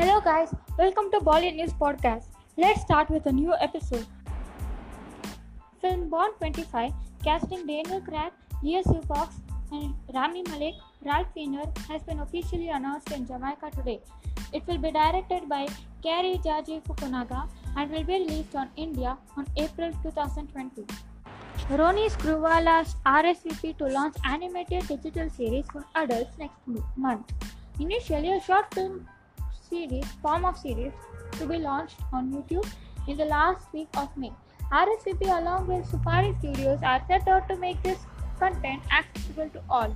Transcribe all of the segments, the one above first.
Hello, guys. Welcome to Bollywood News Podcast. Let's start with a new episode. Film Bond 25, casting Daniel Craig, J.S. Fox, and Rami Malek, Ralph Fiennes has been officially announced in Jamaica today. It will be directed by Cary Joji Fukunaga and will be released on India on April 2020. Ronnie Screwvala's RSVP to launch animated digital series for adults next month. Initially, a short film series, form of series, to be launched on YouTube in the last week of May. RSVP along with Supari Studios are set out to make this content accessible to all.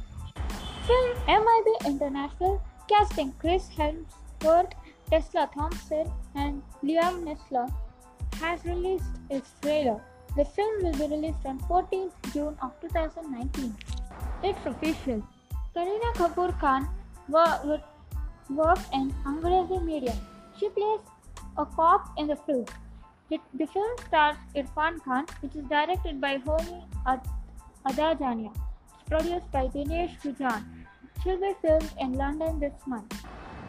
Film MIB International casting Chris Hemsworth, Tessa Thompson, and Liam Neeson has released its trailer. The film will be released on 14th June of 2019. It's official. Kareena Kapoor Khan wo- worked in Angrezi medium. She plays a cop in the film. It, the film stars Irfan Khan, which is directed by Homi Ad- Adajania. It's produced by Dinesh Vijan. It will be filmed in London this month.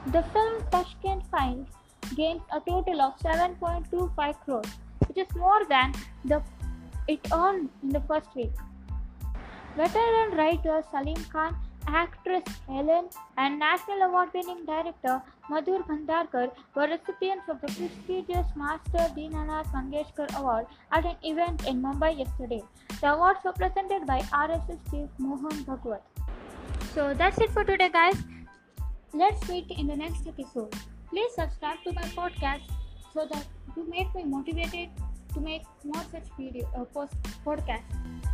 The film Tashkent Files gained a total of 7.25 crores, which is more than the it earned in the first week. Veteran writer Salim Khan, actress Helen, and National Award winning director Madhur Bhandarkar were recipients of the prestigious Master Dinanath Mangeshkar Award at an event in Mumbai yesterday. The awards were presented by RSS chief Mohan Bhagwat. So that's it for today, guys. Let's meet in the next episode. Please subscribe to my podcast so that you make me motivated to make more such video uh, post podcasts.